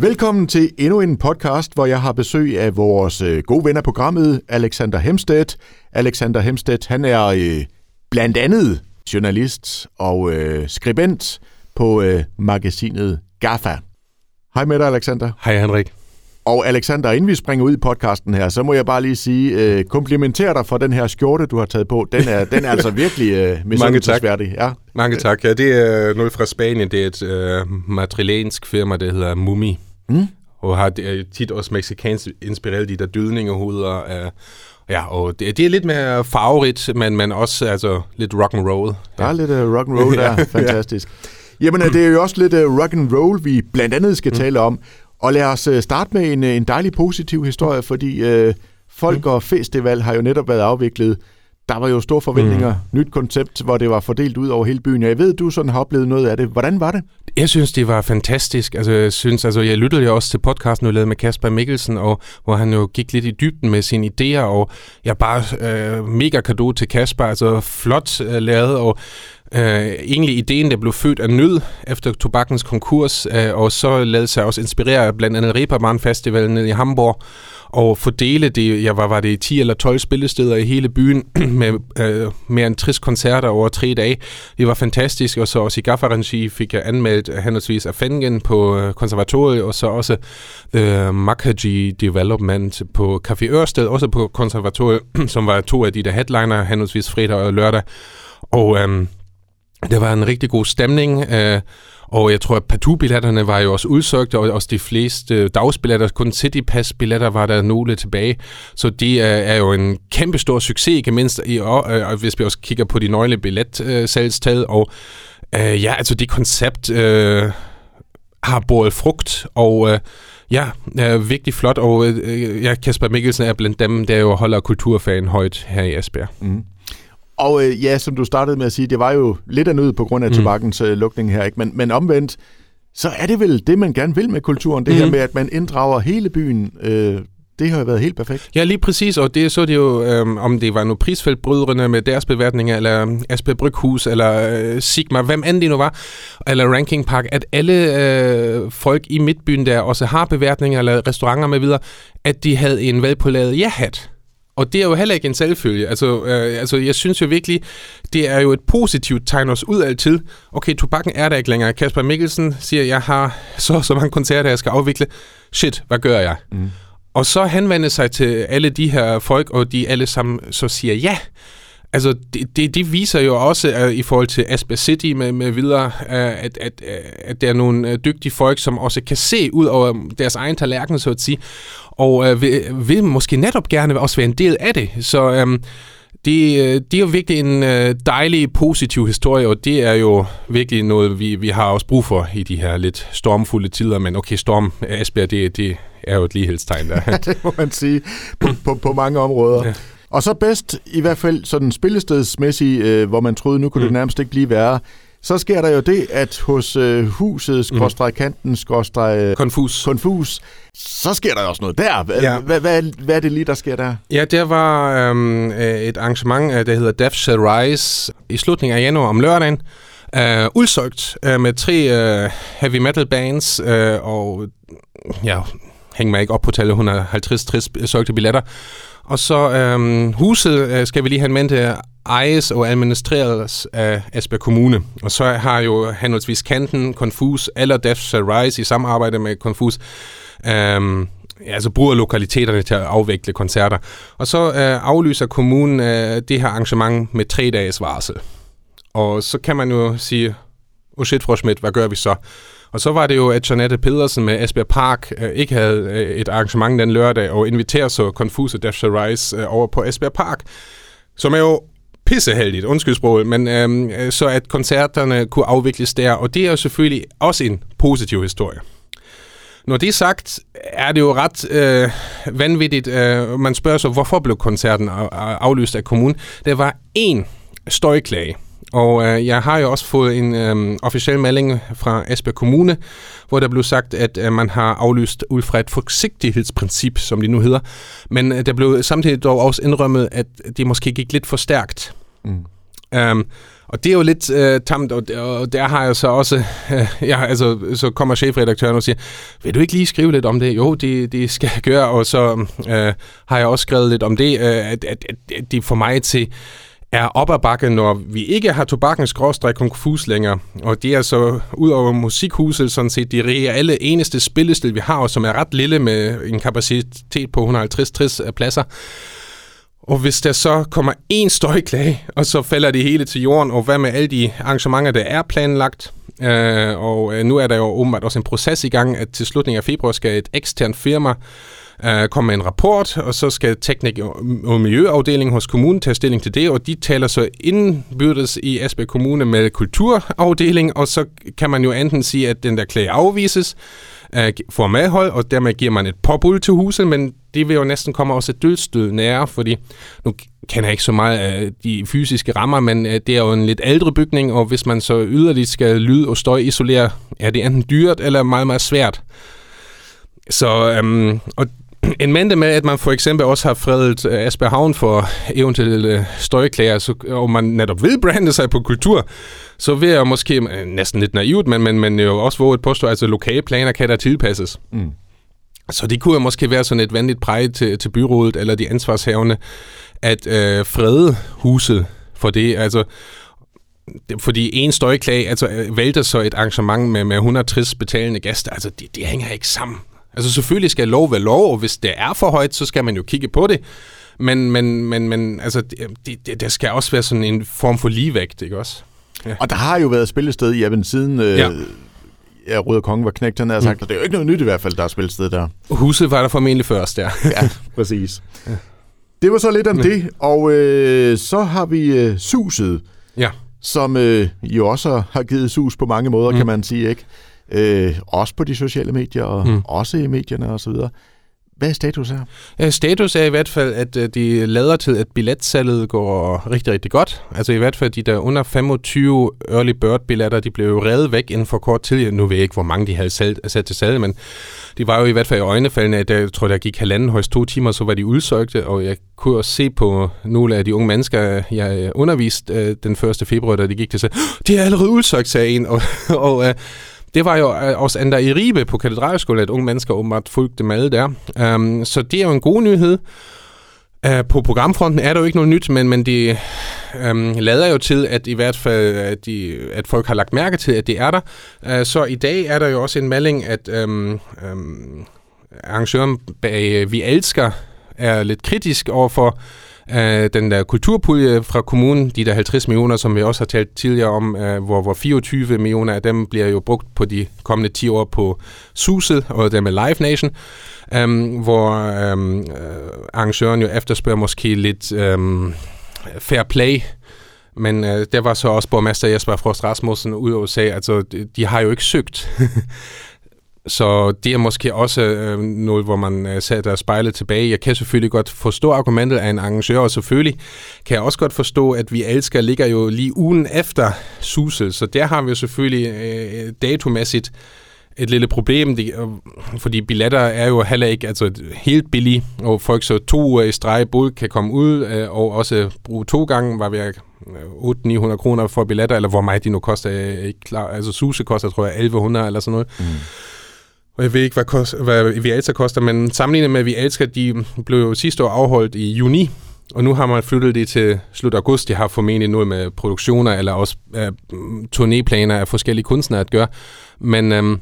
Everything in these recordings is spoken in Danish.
Velkommen til endnu en podcast, hvor jeg har besøg af vores øh, gode ven af programmet, Alexander Hemstedt. Alexander Hemstedt, han er øh, blandt andet journalist og øh, skribent på øh, magasinet GAFA. Hej med dig, Alexander. Hej Henrik. Og Alexander, inden vi springer ud i podcasten her, så må jeg bare lige sige, øh, komplimenter dig for den her skjorte, du har taget på. Den er, den er altså virkelig øh, misundelsesværdig. Ja. Mange tak. Ja, det er noget fra Spanien. Det er et øh, madrilensk firma, der hedder Mumi. Mm. Og har det, tit også mexikansk inspireret de der dødningehoveder. Øh, Ja, og det, det er lidt mere farverigt, men, men også altså, lidt rock and roll. Der er lidt uh, rock and roll der, fantastisk. Jamen, det er jo også lidt uh, rock and roll, vi blandt andet skal mm. tale om. Og lad os uh, starte med en, en dejlig positiv historie, fordi uh, Folk mm. og Festival har jo netop været afviklet. Der var jo store forventninger, mm. nyt koncept, hvor det var fordelt ud over hele byen. Jeg ved, du sådan har oplevet noget af det. Hvordan var det? Jeg synes, det var fantastisk. Altså, jeg, synes, altså, jeg lyttede jo også til podcasten, du lavede med Kasper Mikkelsen, og, hvor han jo gik lidt i dybden med sine idéer, og jeg bare øh, mega kado til Kasper. Altså, flot øh, lavet, og øh, egentlig ideen, der blev født af nød efter tobakkens konkurs, øh, og så lavede sig også inspirere blandt andet Reeperbahn Festivalen i Hamburg, og fordele det, jeg var, var det 10 eller 12 spillesteder i hele byen med øh, mere end 60 koncerter over tre dage. Det var fantastisk, og så også i Gaffarengi fik jeg anmeldt henholdsvis af Fengen på øh, konservatoriet, og så også øh, The Makaji Development på Café Ørsted, også på konservatoriet, som var to af de der headliner, henholdsvis fredag og lørdag. Og øh, det var en rigtig god stemning, øh, og jeg tror, at Patu-billetterne var jo også udsøgt, og også de fleste øh, dagsbilletter, kun Citypass-billetter var der nogle tilbage. Så det øh, er, jo en kæmpe stor succes, ikke mindst i, øh, hvis vi også kigger på de nøgle billetsalgstal. Og øh, ja, altså det koncept øh, har båret frugt, og øh, Ja, er virkelig flot, og øh, øh ja, Kasper Mikkelsen er blandt dem, der jo holder kulturfagen højt her i Esbjerg. Mm. Og øh, ja, som du startede med at sige, det var jo lidt af nød på grund af mm. tobakkens øh, lukning her, ikke? Men, men omvendt, så er det vel det, man gerne vil med kulturen, det mm. her med, at man inddrager hele byen. Øh, det har jo været helt perfekt. Ja, lige præcis, og det så det jo, øhm, om det var nu prisfeldbrødrene med deres beværtninger, eller øhm, Asper Bryghus, eller øh, Sigma, hvem end det nu var, eller Ranking Park, at alle øh, folk i midtbyen der også har beværtninger, eller restauranter med videre, at de havde en velpålaget ja-hat. Og det er jo heller ikke en selvfølge. Altså, øh, altså, jeg synes jo virkelig, det er jo et positivt tegn os ud altid. Okay, tobakken er der ikke længere. Kasper Mikkelsen siger, jeg har så så mange koncerter, jeg skal afvikle. Shit, hvad gør jeg? Mm. Og så henvender sig til alle de her folk, og de alle sammen så siger ja. Altså, det, det, det viser jo også uh, i forhold til Asper City med, med videre, uh, at, at, uh, at der er nogle uh, dygtige folk, som også kan se ud over deres egen tallerken, så at sige, og uh, vil, vil måske netop gerne også være en del af det. Så um, det, det er jo virkelig en dejlig, positiv historie, og det er jo virkelig noget, vi, vi har også brug for i de her lidt stormfulde tider. Men okay, storm, Asbjerg, det, det er jo et lighedstegn der. det må man sige på, på, på mange områder. Ja. Og så bedst, i hvert fald sådan spillestedsmæssigt, øh, hvor man troede, nu kunne mm. det nærmest ikke blive værre, så sker der jo det, at hos øh, huset, skråstrej kanten, skråstrej... Øh, konfus. Konfus, så sker der også noget der. Ja. Hvad, hvad, hvad er det lige, der sker der? Ja, der var øhm, øh, et arrangement, øh, der hedder Death Shall Rise, i slutningen af januar om lørdagen. Øh, udsolgt øh, med tre øh, heavy metal bands, øh, og ja, hæng mig ikke op på tallet, 150-60 solgte billetter. Og så øhm, huset øh, skal vi lige have med til ejes og administreres af Esbjerg Kommune. Og så har jo henholdsvis Kanten, Confus eller Death Rise i samarbejde med Confus øhm, ja, altså bruger lokaliteterne til at afvikle koncerter. Og så øh, aflyser kommunen øh, det her arrangement med tre dages varsel. Og så kan man jo sige, oh shit, Frau Schmidt, hvad gør vi så? Og så var det jo, at Janette Pedersen med Esbjerg Park øh, ikke havde øh, et arrangement den lørdag, og inviterer så Confuse Dash Rise øh, over på Esbjerg Park, som er jo pisseheldigt, undskyld sproget, men øhm, øh, så at koncerterne kunne afvikles der, og det er jo selvfølgelig også en positiv historie. Når det er sagt, er det jo ret øh, vanvittigt. Øh, man spørger sig, hvorfor blev koncerten aflyst af kommunen? Der var én støjklage, og øh, jeg har jo også fået en øh, officiel melding fra Esbjerg Kommune, hvor der blev sagt, at øh, man har aflyst ud fra et forsigtighedsprincip, som det nu hedder. Men øh, der blev samtidig dog også indrømmet, at det måske gik lidt for stærkt. Mm. Um, og det er jo lidt uh, tamt, og, og der har jeg så også, uh, ja, altså, så kommer chefredaktøren og siger, vil du ikke lige skrive lidt om det? Jo, det, det skal jeg gøre, og så uh, har jeg også skrevet lidt om det, uh, at, at, at det for mig til er op ad bakke, når vi ikke har tobakkens gråstræk konfus længere. Og det er så ud over musikhuset sådan set de reelle eneste spillestil, vi har, og som er ret lille med en kapacitet på 150-60 øh, pladser. Og hvis der så kommer en støjklage, og så falder det hele til jorden, og hvad med alle de arrangementer, der er planlagt? Øh, og øh, nu er der jo åbenbart også en proces i gang, at til slutningen af februar skal et eksternt firma øh, komme med en rapport, og så skal teknik- og miljøafdelingen hos kommunen tage stilling til det, og de taler så indbyrdes i Asbæk Kommune med kulturafdeling, og så kan man jo enten sige, at den der klage afvises, øh, får medhold, og dermed giver man et påbud til huset, men det vil jo næsten komme også et dødstød nære, fordi nu kender jeg ikke så meget af de fysiske rammer, men øh, det er jo en lidt ældre bygning, og hvis man så yderligere skal lyd og støj isolere, er det enten dyrt eller meget, meget svært. Så, øhm, og en mente med, at man for eksempel også har fredet uh, Asper Havn for eventuelle uh, støjklager, så, og man netop vil brande sig på kultur, så vil jeg måske, uh, næsten lidt naivt, men, men, men jo også våge et påstå, at altså, lokale planer kan der tilpasses. Mm. Så det kunne jo måske være sådan et vanligt præg til, til byrådet eller de ansvarshavende, at uh, frede huset for det. Altså, fordi en støjklag altså, vælter så et arrangement med, med 160 betalende gæster. Altså, det, det hænger ikke sammen. Altså selvfølgelig skal lov være lov, og hvis det er for højt, så skal man jo kigge på det. Men, men, men, men altså, det, det, der skal også være sådan en form for ligevægt, ikke også? Ja. Og der har jo været spillested i Eben siden... Øh, ja. Ja, Røde Konge var knægt, han har sagt, mm. og det er jo ikke noget nyt i hvert fald, der er spilsted der. Huset var der formentlig først, ja. ja, præcis. Ja. Det var så lidt om mm. det, og øh, så har vi øh, Suset, ja. som øh, jo også har givet sus på mange måder, mm. kan man sige, ikke? Øh, også på de sociale medier, og mm. også i medierne osv. Hvad er status her? Ja, status er i hvert fald, at øh, de lader til, at billetsalget går rigtig, rigtig godt. Altså i hvert fald de der under 25 early bird billetter, de blev jo reddet væk inden for kort tid. Nu ved jeg ikke, hvor mange de havde sat til salg, men de var jo i hvert fald i øjnefaldene, at jeg tror, der gik halvanden højst to timer, så var de udsøgte, og jeg kunne også se på nogle af de unge mennesker, jeg underviste øh, den 1. februar, da de gik til sig, de er allerede udsøgt, sagde en, og, og øh, det var jo øh, også andre i Ribe på katedralskolen, at unge mennesker åbenbart fulgte med der. Um, så det er jo en god nyhed. Uh, på programfronten er der jo ikke noget nyt, men, men det um, øhm, lader jo til, at i hvert fald at, de, at folk har lagt mærke til, at det er der. Uh, så i dag er der jo også en melding, at um, um, arrangøren bag Vi Elsker er lidt kritisk overfor øh, den der kulturpulje fra kommunen, de der 50 millioner, som vi også har talt tidligere om, øh, hvor, hvor 24 millioner af dem bliver jo brugt på de kommende 10 år på SUSET og der med Live Nation, øh, hvor øhm, øh, arrangøren jo efterspørger måske lidt øh, fair play men øh, der var så også borgmester Jesper Frost Rasmussen ud og sagde, altså de, de har jo ikke søgt. Så det er måske også øh, noget, hvor man øh, sætter spejlet tilbage. Jeg kan selvfølgelig godt forstå argumentet af en arrangør, og selvfølgelig kan jeg også godt forstå, at vi elsker ligger jo lige ugen efter suset, så der har vi jo selvfølgelig øh, datomæssigt et lille problem, de, øh, fordi billetter er jo heller ikke altså, helt billige, og folk så to uger i streg både kan komme ud, øh, og også bruge to gange, var vi 800-900 øh, kroner for billetter, eller hvor meget de nu koster, ikke klar. Altså Suse koster, tror jeg, 1100 eller sådan noget. Mm. Og jeg ved ikke, hvad, kost, hvad Vialta koster, men sammenlignet med Vialta, de blev jo sidste år afholdt i juni, og nu har man flyttet det til slut august. De har formentlig noget med produktioner eller også uh, turnéplaner af forskellige kunstnere at gøre. Men um,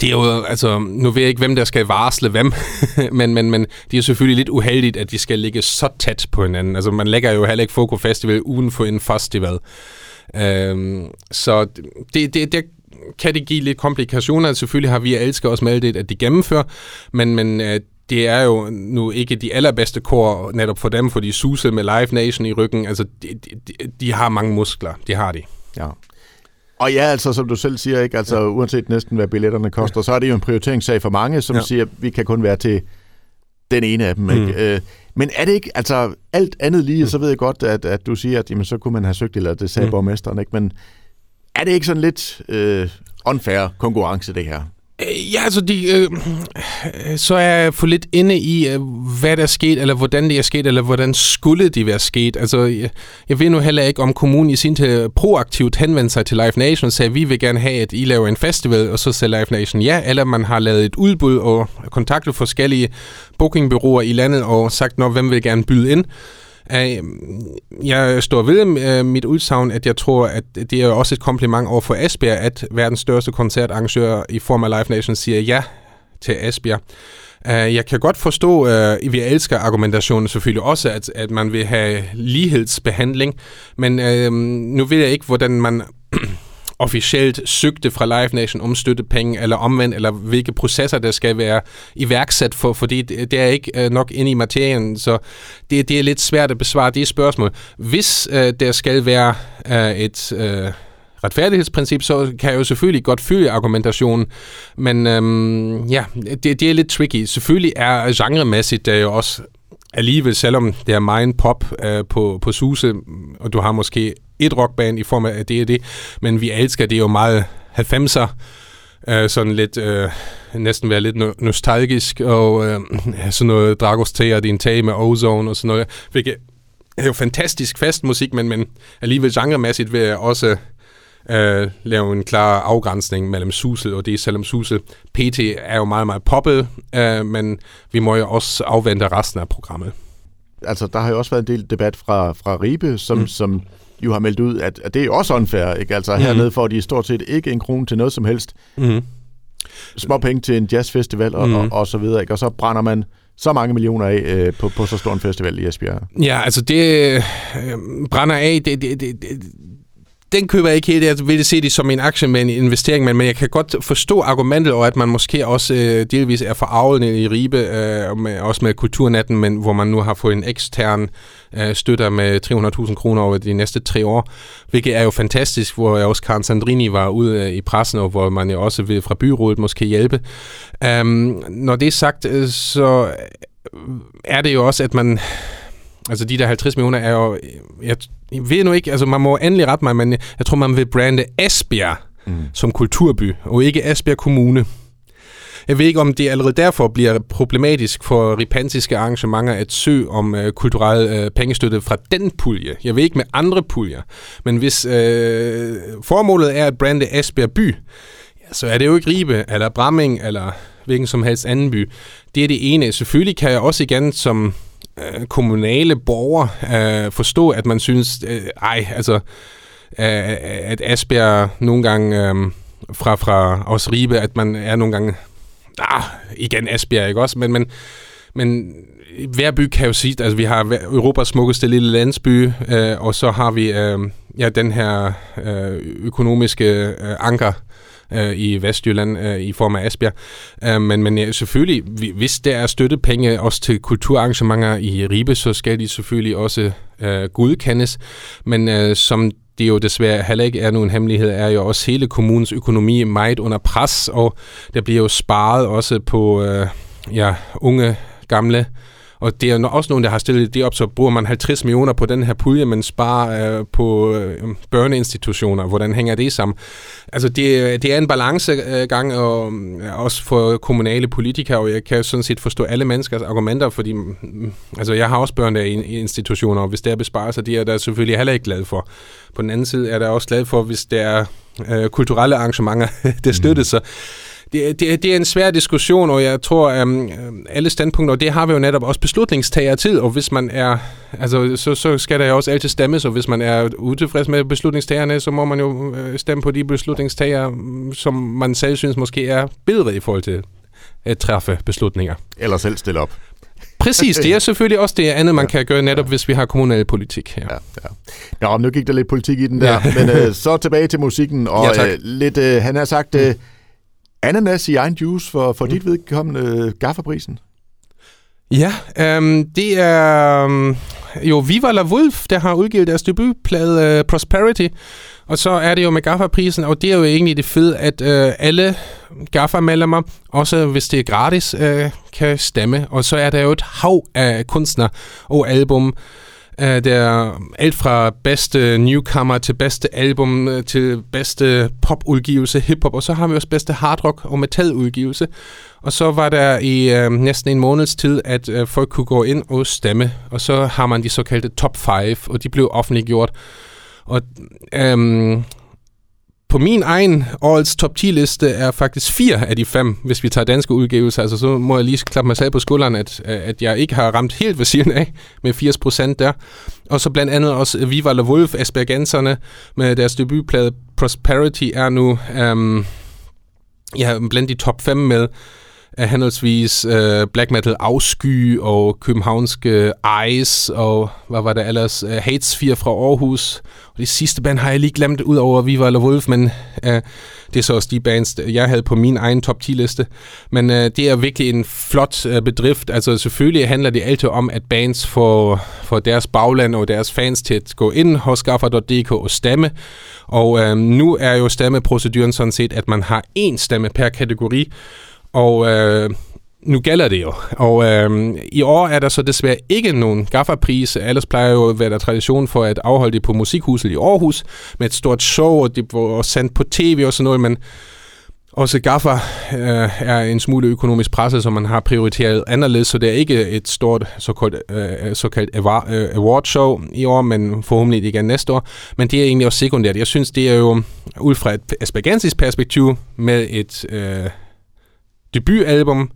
det er jo, altså, nu ved jeg ikke, hvem der skal varsle hvem, men, men, men det er selvfølgelig lidt uheldigt, at de skal ligge så tæt på hinanden. Altså, man lægger jo heller ikke Foco Festival uden for en festival. Um, så det, det, det kan det give lidt komplikationer. Selvfølgelig har vi elsker også meldt at de gennemfører, men, men øh, det er jo nu ikke de allerbedste kor netop for dem, for de suser med Live Nation i ryggen. Altså, de, de, de har mange muskler. De har de. Ja. Og ja, altså som du selv siger, ikke? Altså, ja. uanset næsten hvad billetterne koster, ja. så er det jo en prioriteringssag for mange, som ja. siger, at vi kan kun være til den ene af dem. Ikke? Mm. Øh, men er det ikke, altså alt andet lige, mm. så ved jeg godt, at, at du siger, at jamen, så kunne man have søgt, eller det sagde mm. borgmesteren, ikke? men er det ikke sådan lidt øh, unfair konkurrence, det her? Øh, ja, altså, de, øh, så er jeg for lidt inde i, øh, hvad der er sket, eller hvordan det er sket, eller hvordan skulle det være sket. Altså, jeg, jeg ved nu heller ikke, om kommunen i sin tid proaktivt henvendte sig til Live Nation og sagde, vi vil gerne have, at I laver en festival, og så sagde Live Nation ja, eller man har lavet et udbud og kontaktet forskellige bookingbyråer i landet og sagt, når hvem vil gerne byde ind. Jeg står ved øh, mit udsagn, at jeg tror, at det er også et kompliment over for Esbjerg, at verdens største koncertarrangør i form af Live Nation siger ja til Esbjerg. Øh, jeg kan godt forstå, øh, at vi elsker argumentationen selvfølgelig også, at, at man vil have lighedsbehandling, men nu ved jeg ikke, hvordan man officielt søgte fra Live Nation om støttepenge, eller omvendt, eller hvilke processer der skal være iværksat for, fordi det, er ikke øh, nok inde i materien, så det, det er lidt svært at besvare de spørgsmål. Hvis øh, der skal være øh, et... Øh, retfærdighedsprincip, så kan jeg jo selvfølgelig godt følge argumentationen, men øhm, ja, det, det er lidt tricky. Selvfølgelig er genremæssigt der jo også alligevel, selvom det er meget pop øh, på, på Suse, og du har måske et rockband i form af det og det, men vi elsker det jo meget 90'er, øh, sådan lidt, øh, næsten være lidt no- nostalgisk, og øh, sådan noget Dragos Teer, din tag med Ozone og sådan noget, hvilket er jo fantastisk festmusik, men, men alligevel genremæssigt vil jeg også øh, lave en klar afgrænsning mellem Susel og det, selvom Susel PT er jo meget, meget poppet, øh, men vi må jo også afvente resten af programmet. Altså, der har jo også været en del debat fra, fra Ribe, som, mm. som jo har meldt ud, at, at det er også unfair, ikke? Altså, mm. hernede får de stort set ikke en krone til noget som helst. Mm. Små penge til en jazzfestival og, mm. og, og så videre, ikke? Og så brænder man så mange millioner af øh, på, på så stor en festival i Esbjerg. Ja, altså det øh, brænder af, det, det, det, den køber jeg ikke helt. Jeg vil se det som en aktie med en investering, men, men jeg kan godt forstå argumentet, over, at man måske også øh, delvis er forarvende i Ribe, øh, med, også med Kulturnatten, men hvor man nu har fået en ekstern øh, støtter med 300.000 kroner over de næste tre år, hvilket er jo fantastisk, hvor jeg også Karen Sandrini var ude øh, i pressen, og hvor man jo også vil fra byrådet måske hjælpe. Um, når det er sagt, øh, så er det jo også, at man Altså de der 50 millioner er jo, jeg, jeg ved nu ikke, altså man må endelig rette mig, men jeg tror man vil brande Esbjerg mm. som kulturby, og ikke Esbjerg Kommune. Jeg ved ikke, om det allerede derfor bliver problematisk for ripantiske arrangementer at søge om uh, kulturel uh, pengestøtte fra den pulje. Jeg ved ikke med andre puljer. Men hvis uh, formålet er at brande Esbjerg by, ja, så er det jo ikke Ribe, eller Bramming, eller hvilken som helst anden by. Det er det ene. Selvfølgelig kan jeg også igen som øh, kommunale borger øh, forstå, at man synes, øh, ej, altså, øh, at Asbjerg nogle gange øh, fra, fra os Ribe, at man er nogle gange, ah, igen Asbjerg, ikke også, men, men, men hver by kan jo sige, altså vi har Europas smukkeste lille landsby, øh, og så har vi øh, ja, den her øh, økonomiske øh, anker, øh, i Vestjylland øh, i form af Asbjerg. Øh, men, men selvfølgelig, hvis der er støttepenge også til kulturarrangementer i Ribe, så skal de selvfølgelig også øh, godkendes. Men øh, som det jo desværre heller ikke er nogen hemmelighed, er jo også hele kommunens økonomi meget under pres, og der bliver jo sparet også på øh, ja, unge, gamle og det er også nogen, der har stillet det op, så bruger man 50 millioner på den her pulje, men sparer øh, på øh, børneinstitutioner. Hvordan hænger det sammen? Altså, det, det er en balancegang, og øh, også for kommunale politikere, og jeg kan sådan set forstå alle menneskers argumenter, fordi mm, altså, jeg har også børn der i, i institutioner, og hvis der er besparelser, de er der selvfølgelig heller ikke glad for. På den anden side er der også glad for, hvis der er øh, kulturelle arrangementer, der støttes. Mm. Så det, det, det er en svær diskussion, og jeg tror, um, alle standpunkter, og det har vi jo netop også beslutningstager til, og hvis man er, altså, så, så skal der jo også altid stemmes, og hvis man er utilfreds med beslutningstagerne, så må man jo øh, stemme på de beslutningstager, som man selv synes måske er bedre i forhold til at træffe beslutninger. Eller selv stille op. Præcis, det er selvfølgelig også det andet, man kan gøre netop, hvis vi har kommunal politik. Ja. Ja, ja. Nå, nu gik der lidt politik i den der, ja. men øh, så tilbage til musikken, og ja, øh, lidt, øh, han har sagt, øh, Ananas i egen juice for, for mm. dit vedkommende gafferprisen? Ja, øhm, det er øhm, jo Viva La Wolf, der har udgivet deres debutplade uh, Prosperity, og så er det jo med gafferprisen, og det er jo egentlig det fede, at øh, alle gaffermedlemmer, også hvis det er gratis, øh, kan stemme, og så er der jo et hav af kunstner og album, Øh, der alt fra bedste newcomer til bedste album øh, til bedste popudgivelse, hiphop, og så har vi også bedste hardrock og metaludgivelse. Og så var der i øh, næsten en måneds tid, at øh, folk kunne gå ind og stemme, og så har man de såkaldte top 5, og de blev offentliggjort. Og øhm, på min egen årets top 10 liste er faktisk fire af de fem, hvis vi tager danske udgivelser. Altså, så må jeg lige klappe mig selv på skulderen, at, at jeg ikke har ramt helt ved siden af med 80 procent der. Og så blandt andet også Viva la Wolf, Aspergenserne, med deres debutplade Prosperity er nu øhm, ja, blandt de top 5 med af henholdsvis øh, black metal Afsky og københavnske Ice og hvad var det ellers? Øh, uh, Hatesphere fra Aarhus. Og det sidste band har jeg lige glemt, ud over Viva eller Wolf, men øh, det er så også de bands, jeg havde på min egen top 10 liste. Men øh, det er virkelig en flot øh, bedrift. Altså selvfølgelig handler det altid om, at bands får, får deres bagland og deres fans til at gå ind hos skaffer.dk og stemme. Og øh, nu er jo stemmeproceduren sådan set, at man har én stemme per kategori, og øh, nu gælder det jo. Og øh, i år er der så desværre ikke nogen gaffapris. Alles plejer jo at være der tradition for at afholde det på Musikhuset i Aarhus med et stort show, og det var sendt på tv og sådan noget, men også Gaffer øh, er en smule økonomisk presset, så man har prioriteret anderledes, så det er ikke et stort såkaldt, øh, såkaldt øh, award show i år, men forhåbentlig igen næste år. Men det er egentlig også sekundært. Jeg synes, det er jo ud fra et aspergensisk perspektiv med et... Øh, debutalbum.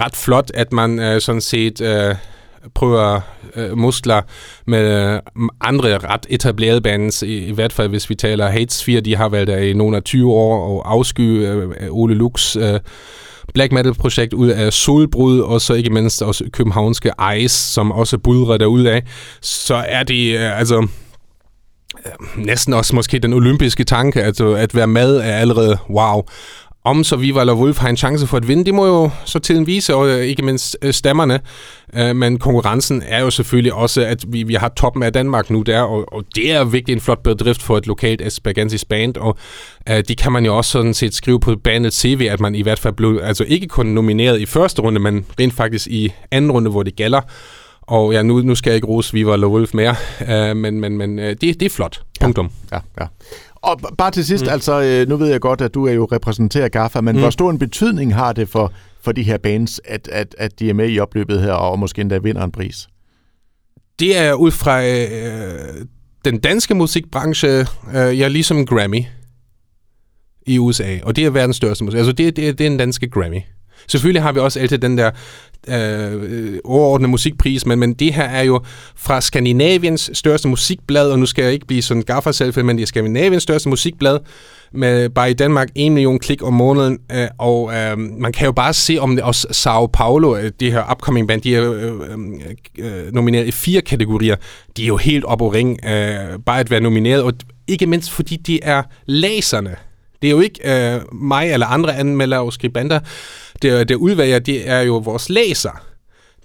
Ret flot, at man øh, sådan set øh, prøver øh, muskler med øh, andre ret etablerede bands, i, i hvert fald hvis vi taler Hatesphere, de har været der i nogle af 20 år, og afsky øh, øh, Ole Lux øh, black metal projekt ud af Solbrud, og så ikke mindst også københavnske Ice, som også budrer derud af, så er det øh, altså øh, næsten også måske den olympiske tanke, altså at være med er allerede wow om så Viva eller Wolf har en chance for at vinde, det må jo så til vise, og ikke mindst øh, stemmerne. Øh, men konkurrencen er jo selvfølgelig også, at vi, vi har toppen af Danmark nu der, og, og det er virkelig en flot bedrift for et lokalt Aspergensis band, og uh, det kan man jo også sådan set skrive på bandets CV, at man i hvert fald blev altså ikke kun nomineret i første runde, men rent faktisk i anden runde, hvor det gælder. Og ja, nu, nu skal jeg ikke rose Viva eller Wolf mere, uh, men, men, men uh, det, det er flot. Punktum. Ja, ja. Og bare til sidst, mm. altså, øh, nu ved jeg godt, at du er jo repræsenteret GAFA, men mm. hvor stor en betydning har det for, for de her bands, at, at, at de er med i opløbet her, og måske endda vinder en pris? Det er ud fra øh, den danske musikbranche, øh, ja, ligesom en Grammy i USA, og det er verdens største musik. Altså, det, det, det er en danske Grammy. Selvfølgelig har vi også altid den der øh, overordnede musikpris, men, men det her er jo fra Skandinaviens største musikblad, og nu skal jeg ikke blive sådan gaffer selv, men det er Skandinaviens største musikblad, med bare i Danmark 1 million klik om måneden, øh, og øh, man kan jo bare se om det også Sao Paulo, øh, det her upcoming band, de er øh, øh, øh nomineret i fire kategorier. De er jo helt op og ring, øh, bare at være nomineret, og ikke mindst fordi de er laserne. Det er jo ikke øh, mig eller andre anmeldere og skribenter, det, det udvælger, det er jo vores læser.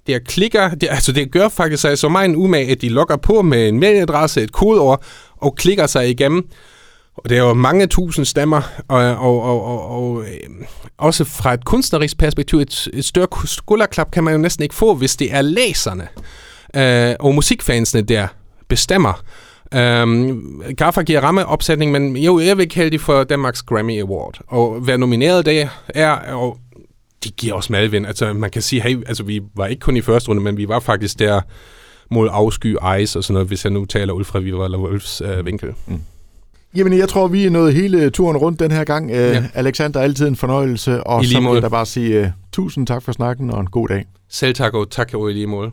Det er klikker, det, altså det gør faktisk sig så meget en umage, at de logger på med en mailadresse, et kodeord, og klikker sig igennem. Og det er jo mange tusind stammer, og, og, og, og, og øh, også fra et kunstnerisk perspektiv, et, et større skulderklap kan man jo næsten ikke få, hvis det er læserne øh, og musikfansene der bestemmer. Um, Gaffa giver rammeopsætning, men jo, jeg vil kalde det for Danmarks Grammy Award. Og være nomineret der er, og de giver os medvind. Altså, man kan sige, hey, altså, vi var ikke kun i første runde, men vi var faktisk der mod afsky, ice og sådan noget, hvis jeg nu taler ud fra Viva eller Wolfs øh, vinkel. Mm. Jamen, jeg tror, vi er nået hele turen rundt den her gang. Uh, ja. Alexander, altid en fornøjelse, og så må jeg da bare sige uh, tusind tak for snakken, og en god dag. Selv tak, og tak i lige måde.